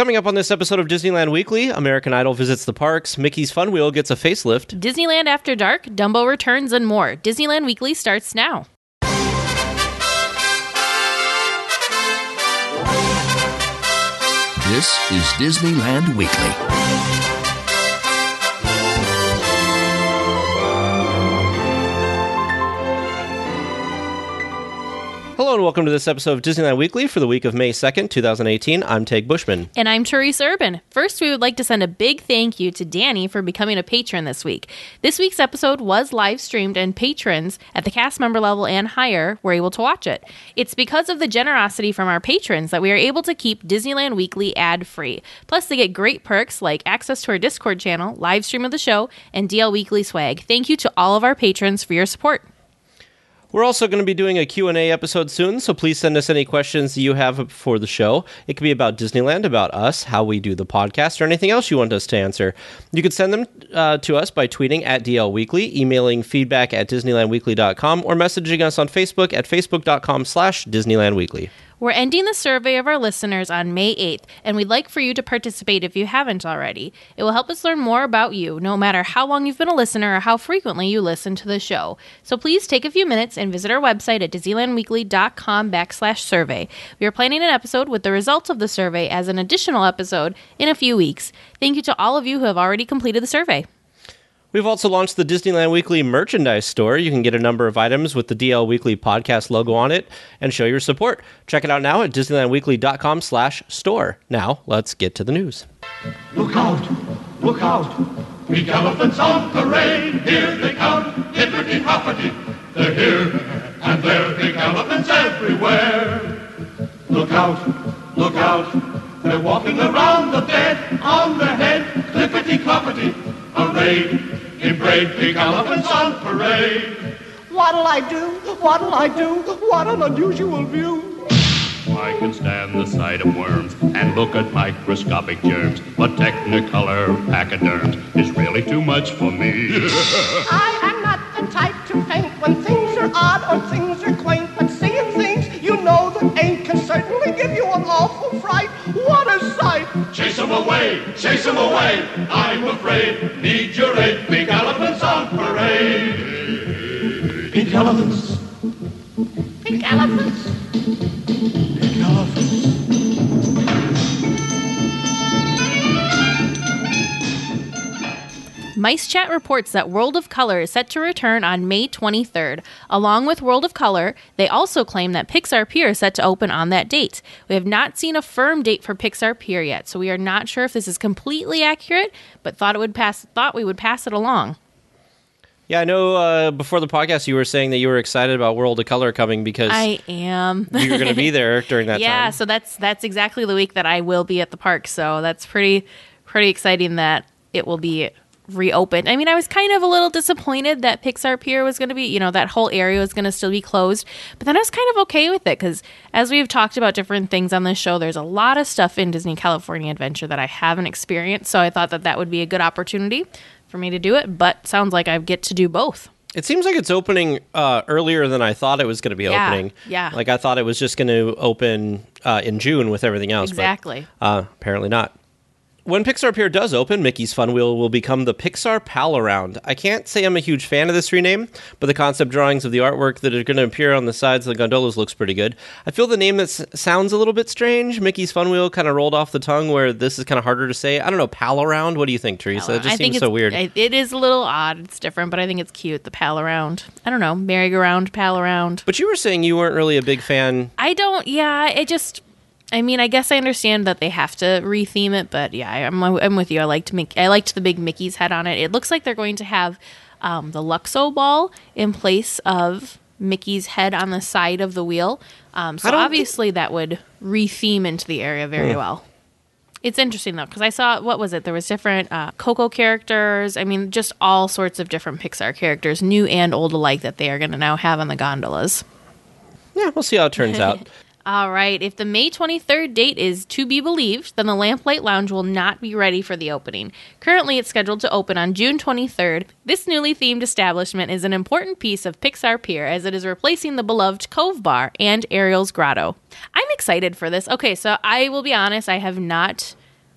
Coming up on this episode of Disneyland Weekly, American Idol visits the parks, Mickey's Fun Wheel gets a facelift, Disneyland After Dark, Dumbo returns, and more. Disneyland Weekly starts now. This is Disneyland Weekly. Hello and welcome to this episode of Disneyland Weekly for the week of May 2nd, 2018. I'm Tag Bushman. And I'm Teresa Urban. First, we would like to send a big thank you to Danny for becoming a patron this week. This week's episode was live streamed, and patrons at the cast member level and higher were able to watch it. It's because of the generosity from our patrons that we are able to keep Disneyland Weekly ad free. Plus, they get great perks like access to our Discord channel, live stream of the show, and DL Weekly swag. Thank you to all of our patrons for your support. We're also going to be doing a Q&A episode soon, so please send us any questions you have for the show. It could be about Disneyland, about us, how we do the podcast, or anything else you want us to answer. You could send them uh, to us by tweeting at DL Weekly, emailing feedback at disneylandweekly.com, or messaging us on Facebook at facebook.com slash disneylandweekly. We're ending the survey of our listeners on May 8th, and we'd like for you to participate if you haven't already. It will help us learn more about you, no matter how long you've been a listener or how frequently you listen to the show. So please take a few minutes and visit our website at disneylandweekly.com backslash survey. We are planning an episode with the results of the survey as an additional episode in a few weeks. Thank you to all of you who have already completed the survey. We've also launched the Disneyland Weekly merchandise store. You can get a number of items with the DL Weekly podcast logo on it and show your support. Check it out now at disneylandweekly.com slash store. Now, let's get to the news. Look out! Look out! Big elephants on parade! Here they come! Hippity hoppity! They're here and there! Big elephants everywhere! Look out! Look out! They're walking around the bed on their head! Clippity Arrayed in braid! Big elephants on parade! What'll I do? What'll I do? What an unusual view. I can stand the sight of worms and look at microscopic germs, but Technicolor pachyderms is really too much for me. I am not the type to faint when things are odd or things Chase 'em away! chase them away! I'm afraid! Need your aid! Big elephants on parade! Big elephants! Big elephants. Mice Chat reports that World of Color is set to return on May 23rd. Along with World of Color, they also claim that Pixar Pier is set to open on that date. We have not seen a firm date for Pixar Pier yet, so we are not sure if this is completely accurate, but thought it would pass thought we would pass it along. Yeah, I know uh, before the podcast you were saying that you were excited about World of Color coming because I am. you were going to be there during that time. yeah, time. so that's that's exactly the week that I will be at the park. So that's pretty pretty exciting that it will be reopened. I mean, I was kind of a little disappointed that Pixar Pier was going to be, you know, that whole area was going to still be closed, but then I was kind of okay with it because as we've talked about different things on this show, there's a lot of stuff in Disney California Adventure that I haven't experienced, so I thought that that would be a good opportunity for me to do it, but sounds like I get to do both. It seems like it's opening uh, earlier than I thought it was going to be Yeah, opening. yeah. Like I thought it was just going to open uh, in June with everything else. but, Exactly. uh, apparently not. When Pixar Pier does open, Mickey's Fun Wheel will become the Pixar Pal Around. I can't say I'm a huge fan of this rename, but the concept drawings of the artwork that are going to appear on the sides of the gondolas looks pretty good. I feel the name that sounds a little bit strange. Mickey's Fun Wheel kind of rolled off the tongue, where this is kind of harder to say. I don't know, Pal Around. What do you think, Teresa? It just I seems so weird. It is a little odd. It's different, but I think it's cute. The pal around. I don't know, merry-go-round, pal around. but you were saying you weren't really a big fan. I don't. Yeah, it just. I mean, I guess I understand that they have to retheme it, but yeah, I'm, I'm with you. I liked Mick, I liked the big Mickey's head on it. It looks like they're going to have um, the Luxo ball in place of Mickey's head on the side of the wheel. Um, so obviously that would retheme into the area very well. It's interesting though because I saw what was it? There was different uh, Coco characters. I mean, just all sorts of different Pixar characters, new and old alike, that they are going to now have on the gondolas. Yeah, we'll see how it turns out. All right. If the May 23rd date is to be believed, then the Lamplight Lounge will not be ready for the opening. Currently, it's scheduled to open on June 23rd. This newly themed establishment is an important piece of Pixar Pier as it is replacing the beloved Cove Bar and Ariel's Grotto. I'm excited for this. Okay, so I will be honest, I have not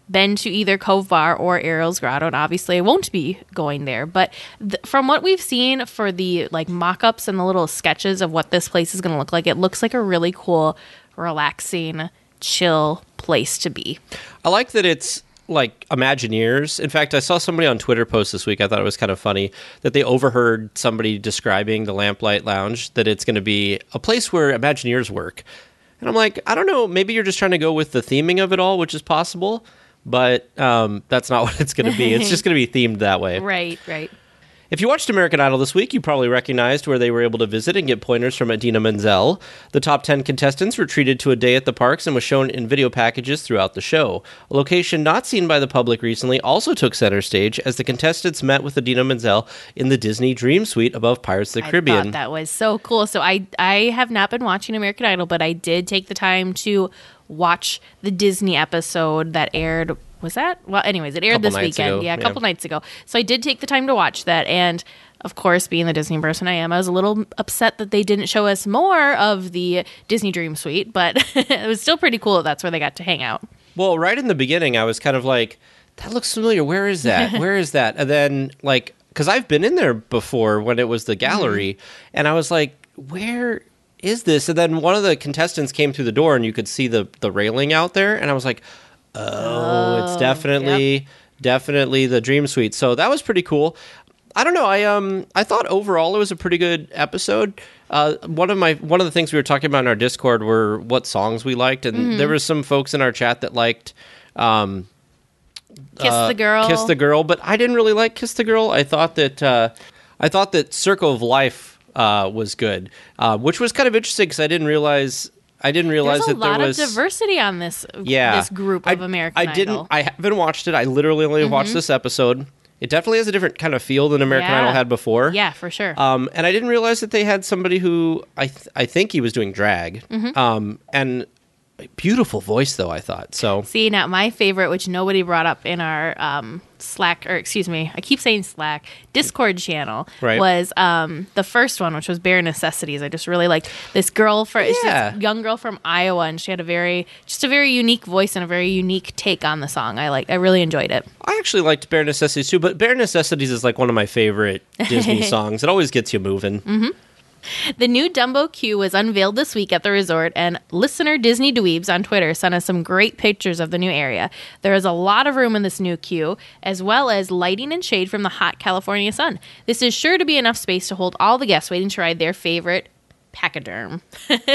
been to either Cove Bar or Ariel's Grotto, and obviously I won't be going there. But th- from what we've seen for the like mock-ups and the little sketches of what this place is going to look like, it looks like a really cool, relaxing, chill place to be. I like that it's like Imagineers. In fact, I saw somebody on Twitter post this week. I thought it was kind of funny that they overheard somebody describing the Lamplight Lounge that it's going to be a place where Imagineers work. And I'm like, I don't know. Maybe you're just trying to go with the theming of it all, which is possible, but um, that's not what it's going to be. It's just going to be themed that way. Right, right. If you watched American Idol this week, you probably recognized where they were able to visit and get pointers from Idina Menzel. The top 10 contestants were treated to a day at the parks and was shown in video packages throughout the show. A location not seen by the public recently also took center stage as the contestants met with Idina Menzel in the Disney Dream Suite above Pirates of the I Caribbean. thought that was so cool. So I I have not been watching American Idol, but I did take the time to watch the Disney episode that aired. Was that well? Anyways, it aired this weekend. ago, yeah, a yeah. couple nights ago. So I did take the time to watch that, and of course, being the Disney person I am, I was a little upset that they didn't show us more of the Disney Dream Suite. But it was still pretty cool. that That's where they got to hang out. Well, right in the beginning, I was kind of like, that looks familiar. Where is that? Where is that? And then, like, because I've been in there before when it was the mm-hmm. gallery, and I was like, where is this? And then one of the contestants came through the door, and you could see the, the railing out there, and I was like, oh, it's definitely, definitely the Dream Suite. So that was pretty cool. I don't know. I um I thought overall it was a pretty good episode. Uh, one of my one of the things we were talking about in our Discord were what songs we liked, and there was some folks in our chat that liked um, Kiss uh, the girl. Kiss the Girl, but I didn't really like Kiss the Girl. I thought that uh, I thought that Circle of Life uh, was good, uh, which was kind of interesting because I didn't realize I didn't realize There's a that lot there was of diversity on this yeah this group I- of American I didn't. Idol. Mm-hmm. I haven't watched it. I literally only watched this episode. It definitely has a different kind of feel than American Yeah. Idol had before. yeah, for sure. Um, and I didn't realize that they had somebody who I th- I think he was doing drag. Mm-hmm. Um, and beautiful voice though I thought so. See, now my favorite, which nobody brought up in our um, Slack, or excuse me, I keep saying Slack, Discord channel, Right. was um, the first one, which was Bare Necessities. I just really liked this girl, for Yeah. this young girl from Iowa, and she had a very, just a very unique voice and a very unique take on the song. I like, I really enjoyed it. I actually liked Bare Necessities too, but Bare Necessities is like one of my favorite Disney songs. It always gets you moving. Mm-hmm. The new Dumbo queue was unveiled this week at the resort, and listener Disney Dweebs on Twitter sent us some great pictures of the new area. There is a lot of room in this new queue, as well as lighting and shade from the hot California sun. This is sure to be enough space to hold all the guests waiting to ride their favorite pachyderm.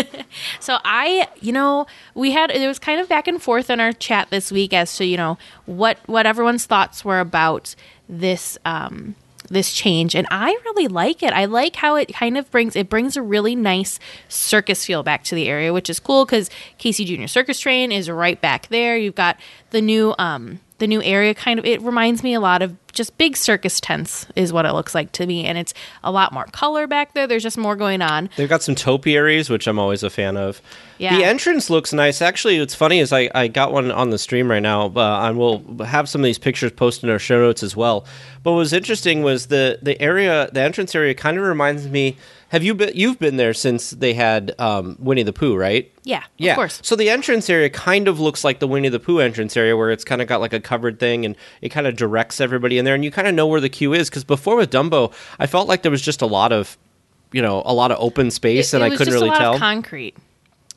so I, you know, we had it was kind of back and forth in our chat this week as to you know what what everyone's thoughts were about this um this change and I really like it. I like how it kind of brings it brings a really nice circus feel back to the area, which is cool cuz Casey Junior Circus Train is right back there. You've got the new um the new area kind of it reminds me a lot of just big circus tents is what it looks like to me and it's a lot more color back there. There's just more going on. They've got some topiaries, which I'm always a fan of. Yeah. The entrance looks nice. Actually, what's funny is I, I got one on the stream right now, uh, and we'll have some of these pictures posted in our show notes as well. But what was interesting was the the area, the entrance area, kind of reminds me. Have you been? You've been there since they had um, Winnie the Pooh, right? Yeah, Yeah, of course. So the entrance area kind of looks like the Winnie the Pooh entrance area, where it's kind of got like a covered thing, and it kind of directs everybody in there, and you kind of know where the queue is. Because before with Dumbo, I felt like there was just a lot of, you know, a lot of open space, and it I couldn't really tell. Concrete.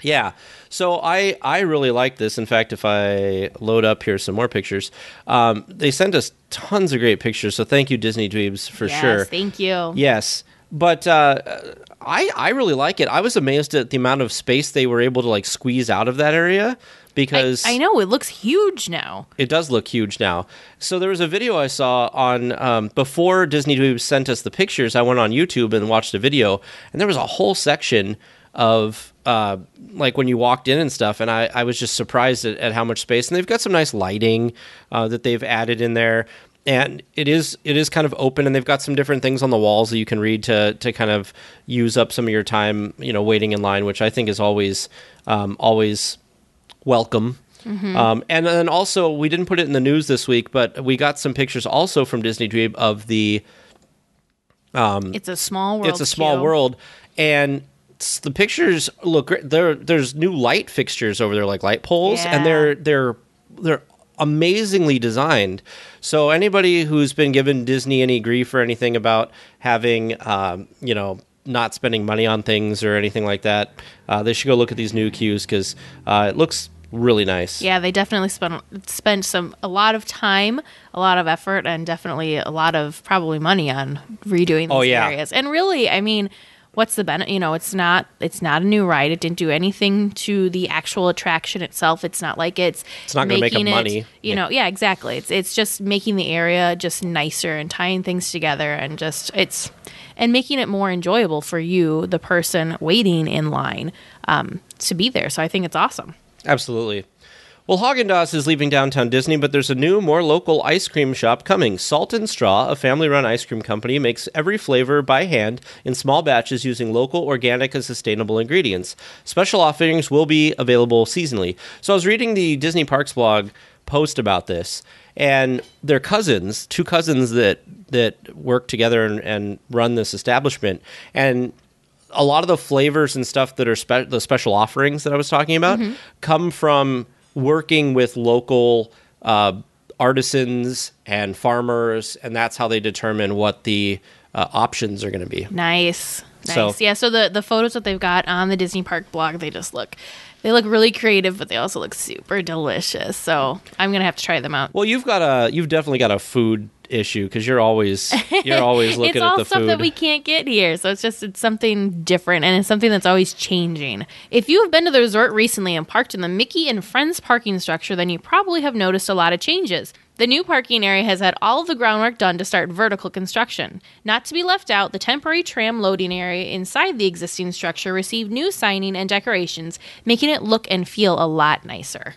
Yeah. So I I really like this. In fact, if I load up here some more pictures, um, they sent us tons of great pictures. So thank you, Disney Dweebs, for yes, sure. Thank you. Yes, but uh, I I really like it. I was amazed at the amount of space they were able to like squeeze out of that area because I, I know it looks huge now. it does look huge now. So there was a video I saw on um, before Disney sent us the pictures. I went on YouTube and watched a video, and there was a whole section of uh, like when you walked in and stuff. And I, I was just surprised at, at how much space. And they've got some nice lighting uh, that they've added in there. And it is it is kind of open, and they've got some different things on the walls that you can read to to kind of use up some of your time, you know, waiting in line, which I think is always um, always welcome. Um, and then also, we didn't put it in the news this week, but we got some pictures also from Disney Dream of the It's a small world. it's a small world, and the pictures look great. There, there's new light fixtures over there, like light poles, and they're they're they're amazingly designed. So anybody who's been given Disney any grief or anything about having, um, you know, not spending money on things or anything like that, uh, they should go look at these new queues because uh, it looks really nice. Yeah, they definitely spent spent some a lot of time, a lot of effort, and definitely a lot of probably money on redoing these Oh, yeah. areas. And really, I mean, what's the benefit? You know, it's not it's not a new ride. It didn't do anything to the actual attraction itself. It's not like it's It's not gonna make them making it- money. You know, yeah, exactly. It's it's just making the area just nicer and tying things together and just it's and making it more enjoyable for you, the person waiting in line, um, to be there. So I think it's awesome. Absolutely. Well, Haagen Dazs is leaving downtown Disney, but there's a new, more local ice cream shop coming. Salt and Straw, a family run ice cream company, makes every flavor by hand in small batches using local, organic, and sustainable ingredients. Special offerings will be available seasonally. So I was reading the Disney Parks blog post about this, and their cousins, two cousins that that work together and, and run this establishment, and a lot of the flavors and stuff that are spe- the special offerings that I was talking about come from working with local uh, artisans and farmers, and that's how they determine what the uh, options are going to be. Nice. Nice. So- yeah, so the the photos that they've got on the Disney Park blog, they just look they look really creative, but they also look super delicious. So I'm gonna have to try them out. Well, you've got a you've definitely got a food issue because you're always you're always looking it's at all the stuff food. that we can't get here, so it's just it's something different and it's something that's always changing. If you have been to the resort recently and parked in the Mickey and Friends parking structure, then you probably have noticed a lot of changes. The new parking area has had all of the groundwork done to start vertical construction. Not to be left out, the temporary tram loading area inside the existing structure received new signing and decorations, making it look and feel a lot nicer.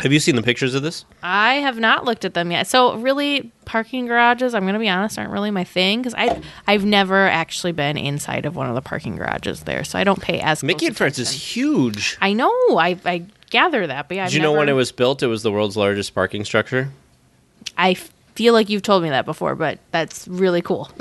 Have you seen the pictures of this? I have not looked at them yet. So really, parking garages, I'm going to be honest, aren't really my thing because I I've never actually been inside of one of the parking garages there, so I don't pay as Mickey and Friends is huge. I know. I I gather that, but yeah, I've Did you know when it was built? It was the world's largest parking structure. I feel like you've told me that before, but that's really cool.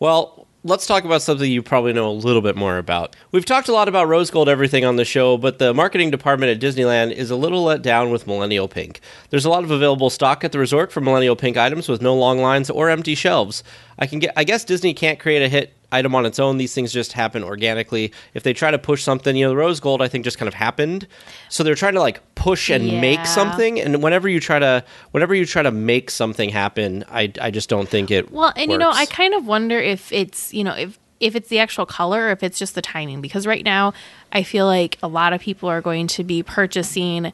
Well, let's talk about something you probably know a little bit more about. We've talked a lot about rose gold everything on the show, but the marketing department at Disneyland is a little let down with Millennial Pink. There's a lot of available stock at the resort for Millennial Pink items with no long lines or empty shelves. I can get I guess Disney can't create a hit item on its own. These things just happen organically. If they try to push something, you know, the rose gold I think just kind of happened. So they're trying to like push and Yeah. make something and whenever you try to whenever you try to make something happen, I I just don't think it Well, and you know. I kind of wonder if it's you know if if it's the actual color or if it's just the timing because right now I feel like a lot of people are going to be purchasing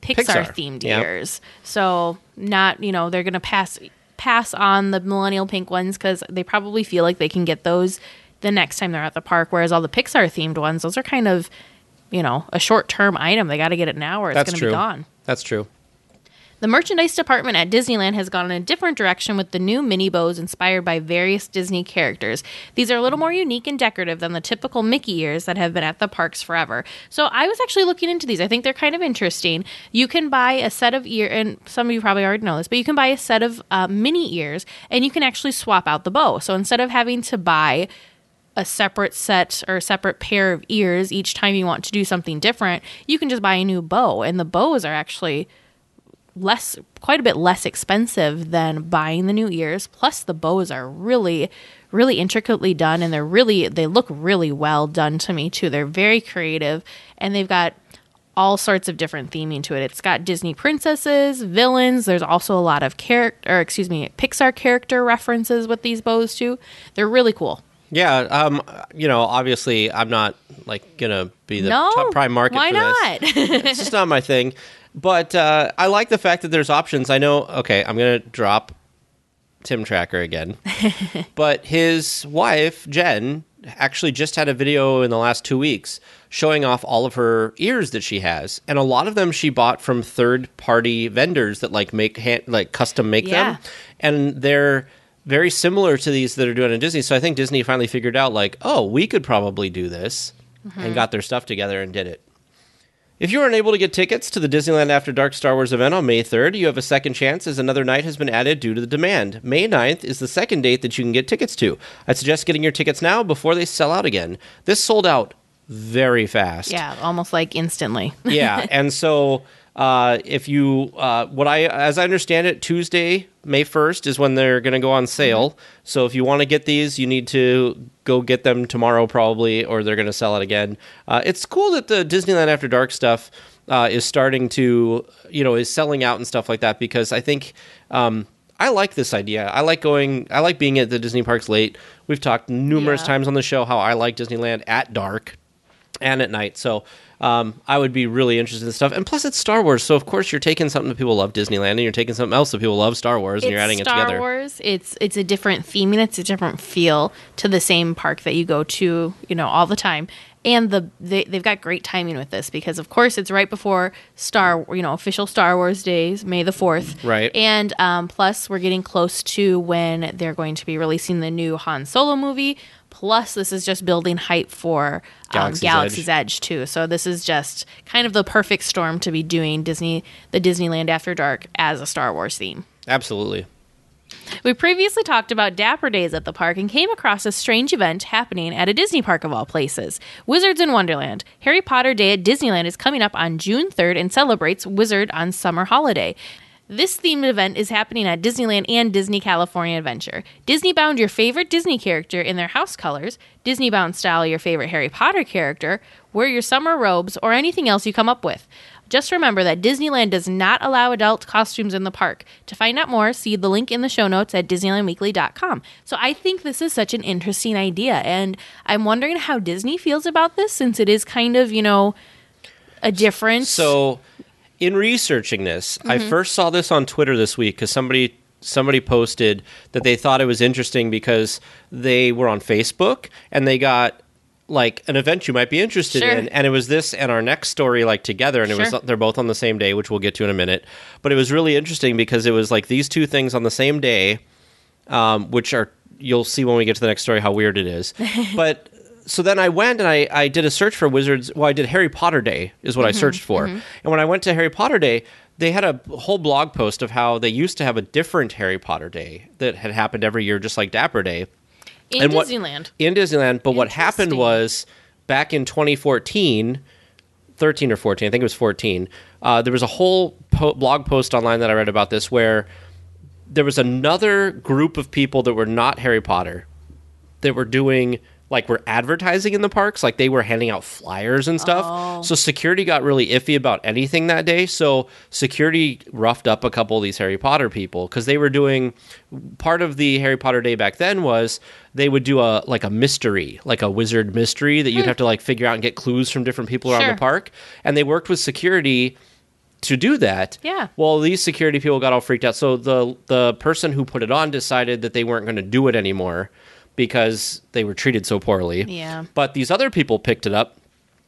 Pixar, Pixar, themed yeah. ears. So not you know they're going to pass pass on the millennial pink ones because they probably feel like they can get those the next time they're at the park. Whereas all the Pixar themed ones, those are kind of you know a short term item. They got to get it now or it's going to be gone. That's true. The merchandise department at Disneyland has gone in a different direction with the new mini bows inspired by various Disney characters. These are a little more unique and decorative than the typical Mickey ears that have been at the parks forever. So I was actually looking into these. I think they're kind of interesting. You can buy a set of ear, and some of you probably already know this, but you can buy a set of uh, mini ears, and you can actually swap out the bow. So instead of having to buy a separate set or a separate pair of ears each time you want to do something different, you can just buy a new bow, and the bows are actually less quite a bit less expensive than buying the new ears plus the bows are really really intricately done and they're really they look really well done to me too they're very creative and they've got all sorts of different theming to it it's got disney princesses villains there's also a lot of character or excuse me pixar character references with these bows too they're really cool Yeah, um, you know, obviously, I'm not like gonna be the no top prime market. why for this. not it's just not my thing. But uh, I like the fact that there's options. I know. Okay, I'm gonna drop Tim Tracker again, but his wife Jen actually just had a video in the last two weeks showing off all of her ears that she has, and a lot of them she bought from third party vendors that like make hand, like custom make Yeah. them, and they're very similar to these that are doing in Disney. So I think Disney finally figured out like, oh, we could probably do this, and got their stuff together and did it. If you are unable to get tickets to the Disneyland After Dark Star Wars event on May 3rd, you have a second chance as another night has been added due to the demand. May 9th is the second date that you can get tickets to. I'd suggest getting your tickets now before they sell out again. This sold out very fast. yeah almost like instantly yeah, and so Uh, if you, uh, what I, as I understand it, Tuesday, May 1st is when they're going to go on sale. So if you want to get these, you need to go get them tomorrow probably, or they're going to sell it again. Uh, it's cool that the Disneyland After Dark stuff uh, is starting to, you know, is selling out and stuff like that because I think. Um, I like this idea. I like going. I like being at the Disney parks late. We've talked numerous Yeah. times on the show how I like Disneyland at dark and at night. So um, I would be really interested in this stuff. And plus, it's Star Wars, so of course you're taking something that people love Disneyland, and you're taking something else that people love Star Wars, and you're adding Star it together. Star Wars. It's it's a different theme and it's a different feel to the same park that you go to, you know, all the time. And the they, they've got great timing with this because of course it's right before Star, you know, official Star Wars days, May the fourth. Right. And um, plus we're getting close to when they're going to be releasing the new Han Solo movie. Plus, this is just building hype for um, Galaxy's Galaxy's, Edge. Edge too. So this is just kind of the perfect storm to be doing Disney, the Disneyland After Dark as a Star Wars theme. Absolutely. We previously talked about Dapper Days at the park and came across a strange event happening at a Disney park of all places Wizards in Wonderland. Harry Potter Day at Disneyland is coming up on June 3rd and celebrates Wizard on Summer Holiday. This themed event is happening at Disneyland and Disney California Adventure. Disney bound your favorite Disney character in their house colors, Disney bound style your favorite Harry Potter character, wear your summer robes, or anything else you come up with. Just remember that Disneyland does not allow adult costumes in the park. To find out more, see the link in the show notes at DisneylandWeekly.com. So I think this is such an interesting idea, and I'm wondering how Disney feels about this since it is kind of, you know, a different. So, in researching this, I mm-hmm. first saw this on Twitter this week because somebody somebody posted that they thought it was interesting because they were on Facebook and they got like an event you might be interested Sure. in and it was this and our next story like together and it Sure. was they're both on the same day which we'll get to in a minute but it was really interesting because it was like these two things on the same day um, which are you'll see when we get to the next story how weird it is. but so then I went and I, I did a search for Wizards. Well, I did Harry Potter Day is what I searched for, and when I went to Harry Potter Day, they had a whole blog post of how they used to have a different Harry Potter Day that had happened every year, just like Dapper Day in and what- Disneyland. in Disneyland. But what happened was back in 2014, 13 or 14, I think it was 14, uh, there was a whole po- blog post online that I read about this where there was another group of people that were not Harry Potter that were doing like we were advertising in the parks like they were handing out flyers and stuff oh. so security got really iffy about anything that day so security roughed up a couple of these harry potter people because they were doing part of the harry potter day back then was they would do a like a mystery like a wizard mystery that you'd hmm. have to like figure out and get clues from different people around Sure. the park and they worked with security to do that. Yeah. Well, these security people got all freaked out. So the the person who put it on decided that they weren't going to do it anymore because they were treated so poorly. Yeah. But these other people picked it up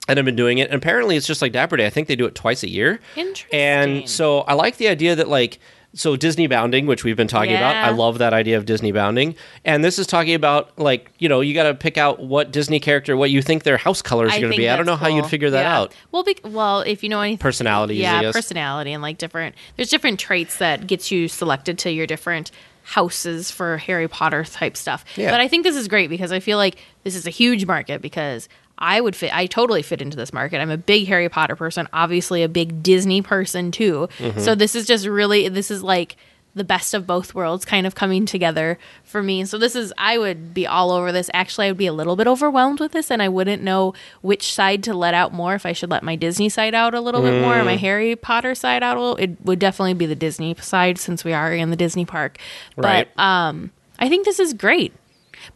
and have been doing it. And apparently, it's just like Dapper Day. I think they do it twice a year. Interesting. And so I like the idea that like. So Disney bounding, which we've been talking about, I love that idea of Disney bounding. And this is talking about like you know you got to pick out what Disney character, what you think their house colors are going to be. I don't know that's how you'd figure that Yeah. out. Well, bec well, if you know anything, Personalities, yeah, personality, and like different. There's different traits that gets you selected to your different houses for Harry Potter type stuff. Yeah. But I think this is great because I feel like this is a huge market because. I would fit. I totally fit into this market. I'm a big Harry Potter person, obviously a big Disney person too. Mm-hmm. So this is just really. This is like the best of both worlds kind of coming together for me. So this is I would be all over this. Actually, I would be a little bit overwhelmed with this and I wouldn't know which side to let out more if I should let my Disney side out a little bit more or my Mm. Harry Potter side out a little. It would definitely be the Disney side since we are in the Disney park. Right. But um I think this is great.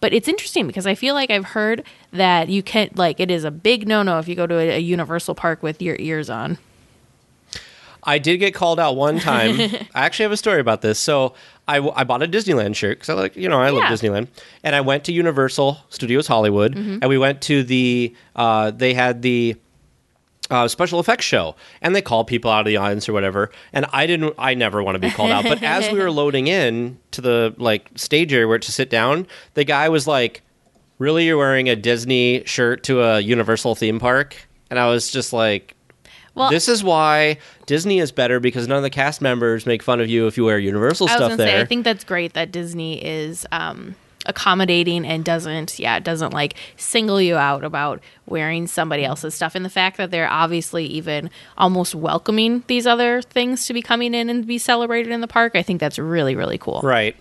But it's interesting because I feel like I've heard that you can't like it is a big no-no if you go to a, a Universal park with your ears on. I did get called out one time. I actually have a story about this. So I bought a Disneyland shirt because I like you know I love Disneyland, and I went to Universal Studios Hollywood, Mm-hmm. and we went to the uh, they had the uh, special effects show, and they called people out of the audience or whatever. And I didn't, I never want to be called out. But as we were loading in to the like stage area where to sit down, the guy was like, "Really, you're wearing a Disney shirt to a Universal theme park?" And I was just like, Well, this is why Disney is better because none of the cast members make fun of you if you wear Universal I was stuff gonna say, there. I think that's great that Disney is um, accommodating and doesn't yeah doesn't like single you out about wearing somebody else's stuff and the fact that they're obviously even almost welcoming these other things to be coming in and be celebrated in the park i think that's really really cool Right.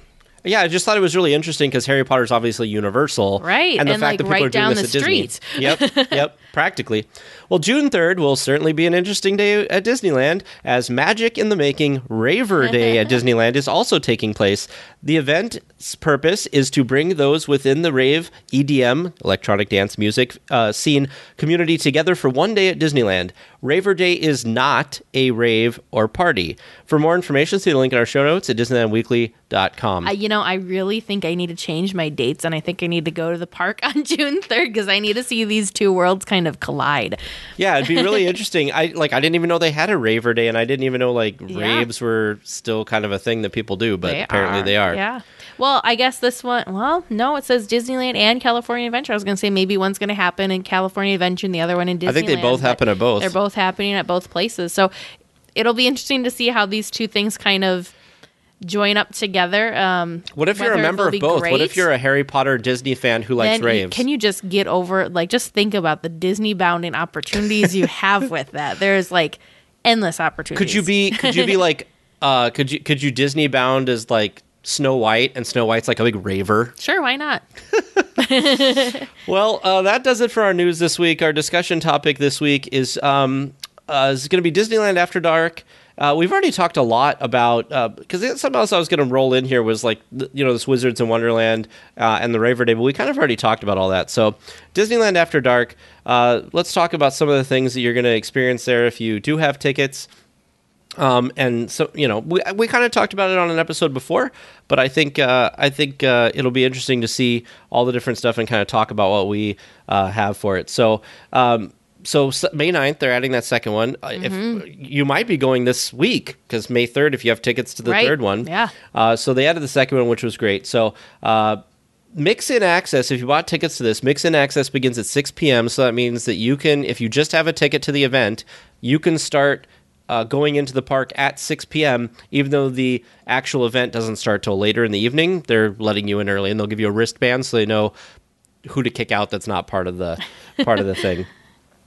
Yeah, I just thought it was really interesting because Harry Potter's obviously universal, Right, And the and, fact like, that people right are doing this at Disney. street. Yep, yep, practically. Well, June third will certainly be an interesting day at Disneyland as Magic in the Making Raver Day at Disneyland is also taking place. The event's purpose is to bring those within the rave EDM electronic dance music uh, scene community together for one day at Disneyland. Raver Day is not a rave or party. For more information, see the link in our show notes at DisneylandWeekly.com. I, you know, I really think I need to change my dates, and I think I need to go to the park on June third because I need to see these two worlds kind of collide. Yeah, it'd be really interesting. I like I didn't even know they had a raver day, and I didn't even know like Yeah. raves were still kind of a thing that people do, but They apparently they are. Yeah. Well, I guess this one. Well, no, it says Disneyland and California Adventure. I was going to say maybe one's going to happen in California Adventure and the other one in Disneyland. I think they both happen at both. They're both happening at both places. So it'll be interesting to see how these two things kind of join up together. Um, What if you're a member of both? What if you're a Harry Potter Disney fan who likes raves? Can you just get over like just think about the Disney bounding opportunities you have with that? There's like endless opportunities. could you be could you be like uh could you could you Disney bound as like Snow White and Snow White's like a big raver? Sure, why not? Well, uh, that does it for our news this week. Our discussion topic this week is um, uh, is going to be Disneyland After Dark. Uh, we've already talked a lot about because something else I was going to roll in here was like you know this Wizards in Wonderland uh, and the Raver Day, but we kind of already talked about all that. So Disneyland After Dark. Uh, let's talk about some of the things that you're going to experience there if you do have tickets. Um, and so you know we we kind of talked about it on an episode before, but I think uh, I think uh, it'll be interesting to see all the different stuff and kind of talk about what we uh, have for it. So. Um, so May 9th, they're adding that second one. Uh, If you might be going this week because May 3rd, if you have tickets to the Right. third one, Yeah. Uh, so they added the second one, which was great. So uh, mix in access if you bought tickets to this mix in access begins at 6 p.m so that means that you can if you just have a ticket to the event you can start uh, going into the park at 6 p.m even though the actual event doesn't start till later in the evening they're letting you in early and they'll give you a wristband so they know who to kick out that's not part of the part of the thing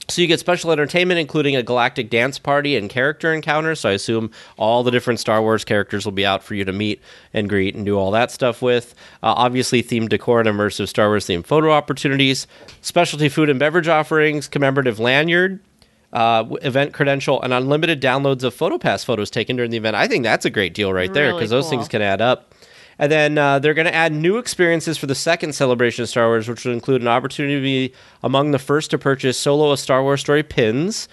so you get special entertainment, including a galactic dance party and character encounters. So I assume all the different Star Wars characters will be out for you to meet and greet and do all that stuff with. Uh, obviously, themed decor and immersive Star Wars themed photo opportunities, specialty food and beverage offerings, commemorative lanyard. Uh, event credential and unlimited downloads of PhotoPass photos taken during the event. I think that's a great deal right there Really because those things can add up. And then uh, they're going to add new experiences for the second celebration of Star Wars, which will include an opportunity to be among the first to purchase solo a Star Wars story pins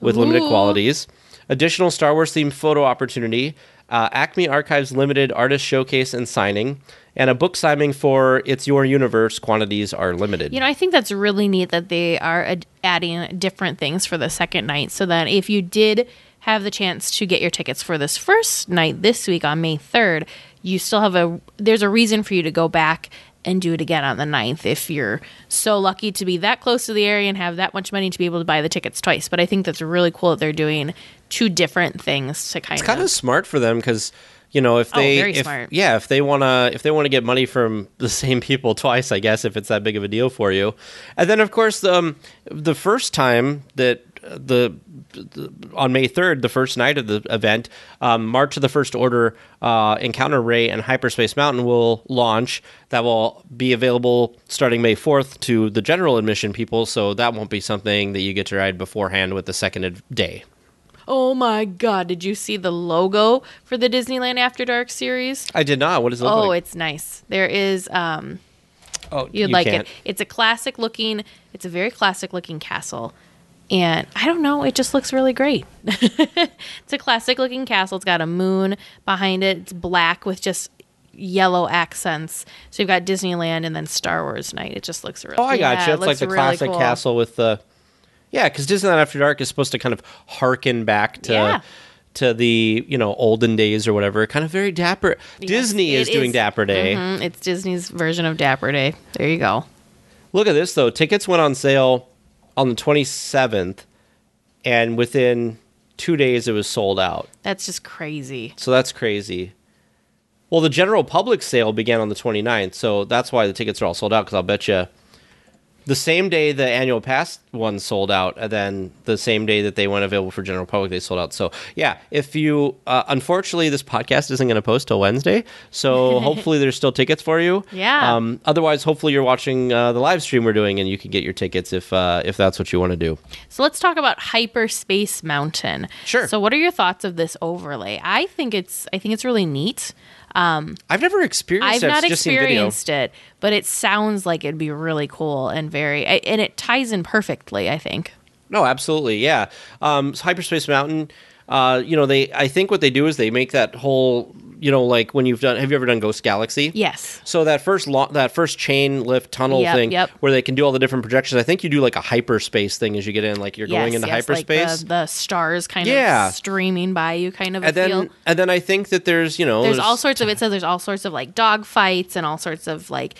with limited Ooh. qualities, additional Star Wars themed photo opportunity, uh, Acme Archives limited artist showcase and signing, and a book signing for It's Your Universe. Quantities are limited. You know, I think that's really neat that they are ad- adding different things for the second night so that if you did have the chance to get your tickets for this first night this week on May 3rd, you still have a there's a reason for you to go back and do it again on the 9th if you're so lucky to be that close to the area and have that much money to be able to buy the tickets twice. But I think that's really cool that they're doing two different things to kind of. it's kind of smart for them because you know if Oh, they very if, smart. yeah if they want to if they want to get money from the same people twice i guess if it's that big of a deal for you and then of course um, the first time that the, the on may 3rd the first night of the event um, march of the first order uh, encounter Rey and hyperspace mountain will launch that will be available starting may 4th to the general admission people so that won't be something that you get to ride beforehand with the second day Oh my god, did you see the logo for the Disneyland After Dark series? i did not What is it look Oh, like it's nice. There is um oh You'd you like can't. it. It's a classic looking. It's a very classic looking castle, and I don't know. It just looks really great. it's a classic looking castle. It's got a moon behind it. It's black with just yellow accents. So you've got Disneyland and then Star Wars night. It just looks really. Oh, I got yeah, you. it It's like the really classic cool. castle with the. Yeah, because Disneyland After Dark is supposed to kind of harken back to Yeah. to the you know olden days or whatever. Kind of very dapper. Disney is it doing. Dapper Day. Mhm, It's Disney's version of Dapper Day. There you go. Look at this though. Tickets went on sale on the twenty seventh, and within two days it was sold out. That's just crazy. So that's crazy. Well, the general public sale began on the 29th, so that's why the tickets are all sold out. Because I'll bet you the same day the annual pass one sold out, and then the same day that they went available for general public, they sold out. So yeah, if you uh, unfortunately this podcast isn't going to post till Wednesday, so hopefully there's still tickets for you. Yeah. Um, otherwise, hopefully you're watching uh, the live stream we're doing, and you can get your tickets if uh, if that's what you want to do. So let's talk about Hyperspace Mountain. Sure. So what are your thoughts of this overlay? I think it's I think it's really neat. I've never experienced. I've it. not I've just seen video. experienced it, but it sounds like it'd be really cool and very and it ties in perfectly, I think. No, absolutely, yeah. Um, so Hyperspace Mountain, uh, you know, they I think what they do is they make that whole, you know, like when you've done. Have you ever done Ghost Galaxy? Yes. So that first lo- that first chain lift tunnel Yep, thing, yep. where they can do all the different projections. I think you do like a hyperspace thing as you get in, like you're going into yes, like hyperspace. the, the stars kind Yeah. of streaming by you kind of a and then feel. and then I think that there's you know There's all sorts of it says there's all sorts of like dog fights and all sorts of like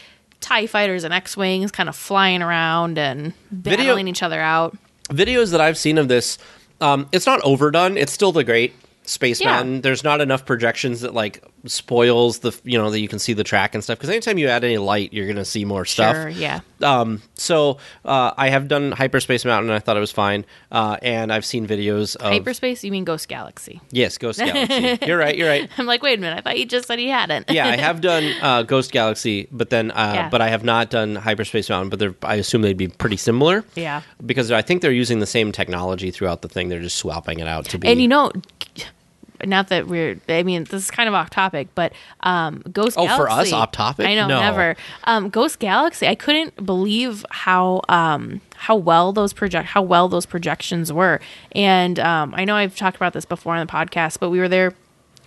TIE fighters and X Wings kind of flying around and Video- battling each other out. videos that I've seen of this, um, it's not overdone. It's still the great Space Yeah. Mountain. There's not enough projections that like spoils the you know that you can see the track and stuff. Because anytime you add any light, you're gonna see more stuff. Sure, yeah. Um, so uh, I have done Hyperspace Mountain. and I thought it was fine. Uh, and I've seen videos of Hyperspace, you mean Ghost Galaxy? yes, Ghost Galaxy. you're right. You're right. I'm like, wait a minute, I thought you just said he hadn't. Yeah, I have done uh, Ghost Galaxy, but then uh, Yeah. but I have not done Hyperspace Mountain. But they're, I assume they'd be pretty similar. Yeah. because I think they're using the same technology throughout the thing. They're just swapping it out to be. And you know, not that we're. I mean, this is kind of off topic, but um, Ghost. Oh, for us, Galaxy- off topic? I know, No. never. Um, Ghost Galaxy. I couldn't believe how um, how well those project how well those projections were. And um, I know I've talked about this before on the podcast, but we were there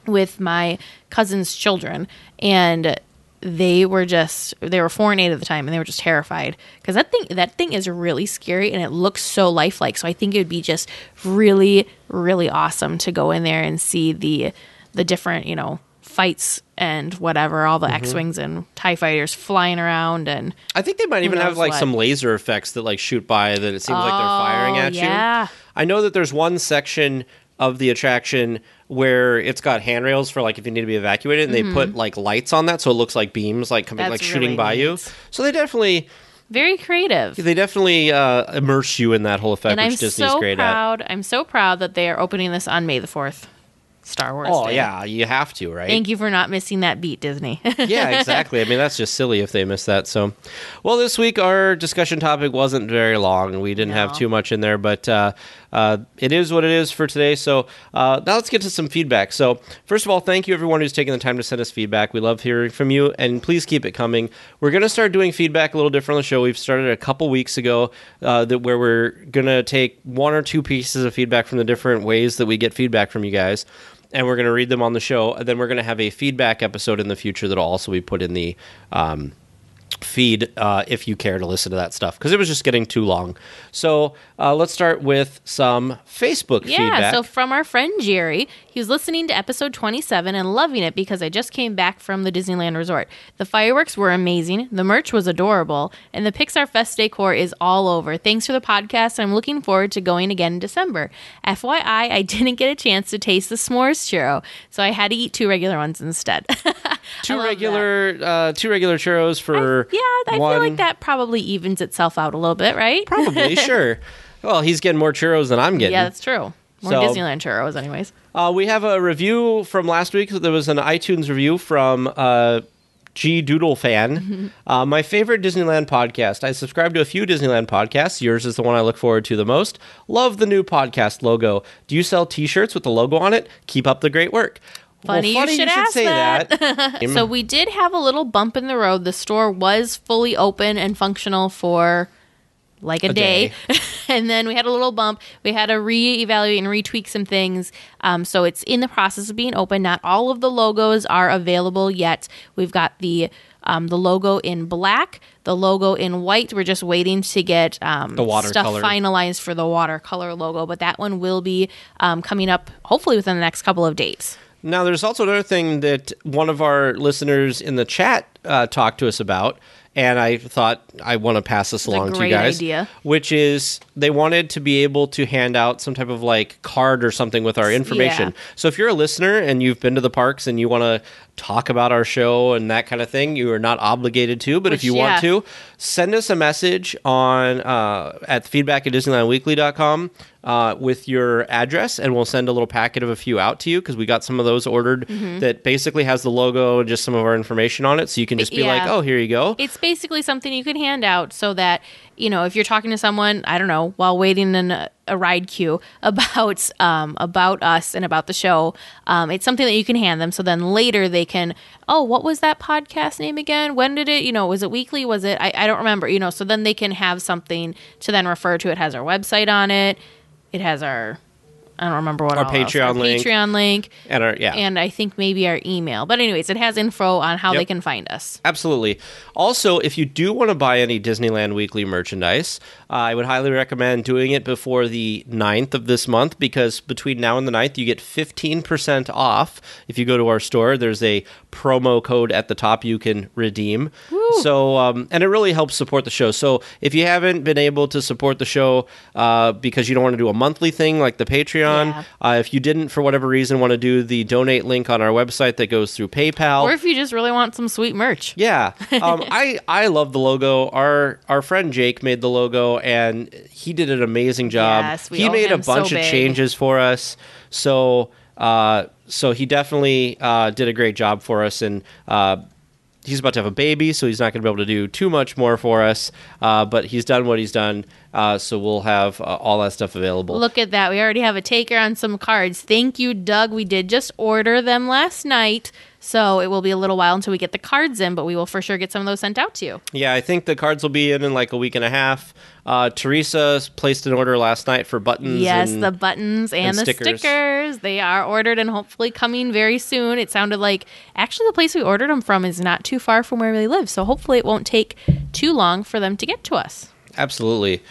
with my cousin's children, and they were just they were four and eight at the time and they were just terrified because that thing that thing is really scary and it looks so lifelike so i think it would be just really really awesome to go in there and see the the different you know fights and whatever all the mm-hmm. x-wings and tie fighters flying around and I think they might even have like what? some laser effects that like shoot by that it seems like they're firing Oh, at yeah. you. I know that there's one section of the attraction where it's got handrails for like if you need to be evacuated and they put like lights on that so it looks like beams like coming Mm-hmm. That's like shooting really by you. So they definitely very creative they definitely uh, immerse you in that whole effect and i'm which Disney's so great proud i'm so proud that they are opening this on may the 4th star wars. Oh Day. yeah, you have to, right? thank you for not missing that beat disney yeah, exactly. I mean, that's just silly if they miss that. So, well, this week our discussion topic wasn't very long. We didn't have too much in there, but uh, uh, it is what it is for today. So, uh, now let's get to some feedback. So, first of all, thank you everyone who's taking the time to send us feedback. We love hearing from you, and please keep it coming. We're going to start doing feedback a little different on the show. We've started a couple weeks ago uh, that where we're going to take one or two pieces of feedback from the different ways that we get feedback from you guys and we're going to read them on the show. And then we're going to have a feedback episode in the future that'll also be put in the um, feed uh, if you care to listen to that stuff because it was just getting too long. So uh, let's start with some Facebook Yeah, feedback. so from our friend Jerry, he was listening to episode 27 and loving it because I just came back from the Disneyland Resort. The fireworks were amazing, the merch was adorable, and the Pixar Fest decor is all over. Thanks for the podcast. I'm looking forward to going again in December. FYI, I didn't get a chance to taste the s'mores churro, so I had to eat two regular ones instead. two regular, uh, two regular churros for yeah, I one. feel like that probably evens itself out a little bit, right? Probably sure. Well, he's getting more churros than I'm getting. yeah, that's true. More So- Disneyland churros, anyways. Uh, we have a review from last week. There was an iTunes review from uh, G Doodle fan. uh, my favorite Disneyland podcast. I subscribe to a few Disneyland podcasts. Yours is the one I look forward to the most. Love the new podcast logo. Do you sell T-shirts with the logo on it? Keep up the great work. Funny you well, funny should ask say that. that. So we did have a little bump in the road. The store was fully open and functional for like a, A day. day. and then we had a little bump. We had to reevaluate and retweak some things. Um, so it's in the process of being open. Not all of the logos are available yet. We've got the um, the logo in black, the logo in white. We're just waiting to get um, The stuff watercolor. finalized for the watercolor logo, but that one will be um, coming up hopefully within the next couple of days. Now, there's also another thing that one of our listeners in the chat uh, talked to us about, and I thought I want to pass this along to you guys. idea. Which is they wanted to be able to hand out some type of like card or something with our information. Yeah. So if you're a listener and you've been to the parks and you want to talk about our show and that kind of thing, you are not obligated to. But if you yeah. want to, send us a message on uh, at feedback at disneylandweekly.com uh, with your address and we'll send a little packet of a few out to you because we got some of those ordered Mm-hmm. that basically has the logo and just some of our information on it so you can just be like oh here you go It's basically something you can hand out so that, you know, if you're talking to someone, I don't know, while waiting in a, a ride queue about um, about us and about the show, um, it's something that you can hand them. So then later they can, oh, what was that podcast name again? When did it, you know, was it weekly? Was it, I, I don't remember, you know, so then they can have something to then refer to. It has our website on it. It has our, I don't remember what Our all else. Patreon link. Patreon link. and our yeah And I think maybe our email. But anyways, it has info on how Yep. they can find us. Absolutely. Also, if you do want to buy any Disneyland Weekly merchandise, uh, I would highly recommend doing it before the 9th of this month because between now and the 9th, you get 15% off. If you go to our store, there's a promo code at the top you can redeem. So, um, and it really helps support the show. So, if you haven't been able to support the show uh, because you don't want to do a monthly thing like the Patreon, Yeah. uh, if you didn't, for whatever reason, want to do the donate link on our website that goes through PayPal, Or if you just really want some sweet merch. yeah, um, I I love the logo. Our our friend Jake made the logo, and he did an amazing job. Yes, we he made a him so bunch of changes for us, so uh, so he definitely uh, did a great job for us, and. Uh, He's about to have a baby, so he's not going to be able to do too much more for us. Uh, but he's done what he's done, uh, so we'll have uh, all that stuff available. Look at that. We already have a taker on some cards. Thank you, Doug. We did just order them last night. So it will be a little while until we get the cards in, but we will for sure get some of those sent out to you. Yeah, I think the cards will be in in like a week and a half. Uh, Teresa placed an order last night for buttons. Yes, and- the buttons and, and the stickers. stickers. They are ordered and hopefully coming very soon. It sounded like actually the place we ordered them from is not too far from where we live. So hopefully it won't take too long for them to get to us. Absolutely.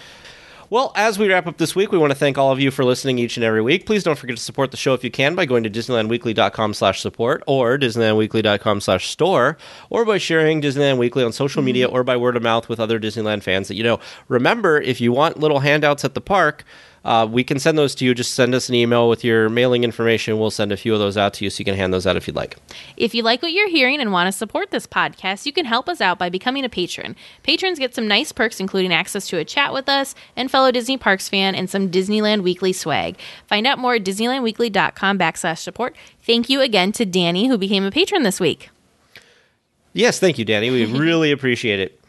Well, as we wrap up this week, we want to thank all of you for listening each and every week. Please don't forget to support the show if you can by going to disneylandweekly.com slash support or disneylandweekly.com slash store or by sharing Disneyland Weekly on social media mm-hmm. or by word of mouth with other Disneyland fans that you know. Remember, if you want little handouts at the park, uh, we can send those to you. Just send us an email with your mailing information. We'll send a few of those out to you so you can hand those out if you'd like. If you like what you're hearing and want to support this podcast, you can help us out by becoming a patron. Patrons get some nice perks, including access to a chat with us and fellow Disney Parks fan and some Disneyland Weekly swag. Find out more at disneylandweekly.com backslash support. Thank you again to Danny, who became a patron this week. Yes, thank you, Danny. We really appreciate it.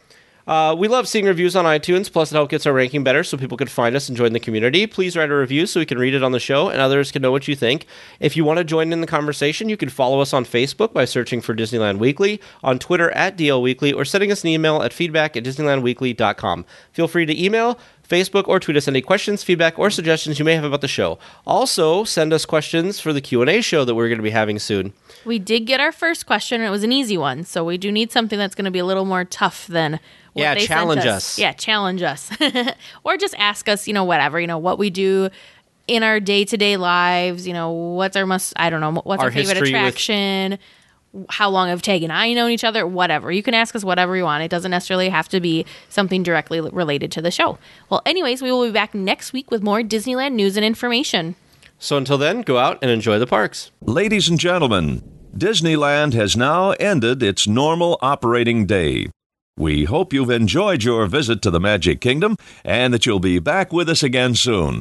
Uh, we love seeing reviews on iTunes, plus it helps gets our ranking better so people can find us and join the community. Please write a review so we can read it on the show and others can know what you think. If you want to join in the conversation, you can follow us on Facebook by searching for Disneyland Weekly, on Twitter at DL Weekly, or sending us an email at feedback at disneylandweekly.com. Feel free to email, Facebook, or tweet us any questions, feedback, or suggestions you may have about the show. Also, send us questions for the Q&A show that we're going to be having soon. We did get our first question, and it was an easy one. So we do need something that's going to be a little more tough than Yeah, they sent challenge us. us. Yeah, challenge us, or just ask us. You know, whatever. You know what we do in our day to day lives. You know, what's our must? I don't know. What's our, Our favorite history with- attraction? How long have Tag and I known each other? Whatever. You can ask us whatever you want. It doesn't necessarily have to be something directly related to the show. Well, anyways, we will be back next week with more Disneyland news and information. So until then, go out and enjoy the parks. Ladies and gentlemen, Disneyland has now ended its normal operating day. We hope you've enjoyed your visit to the Magic Kingdom and that you'll be back with us again soon.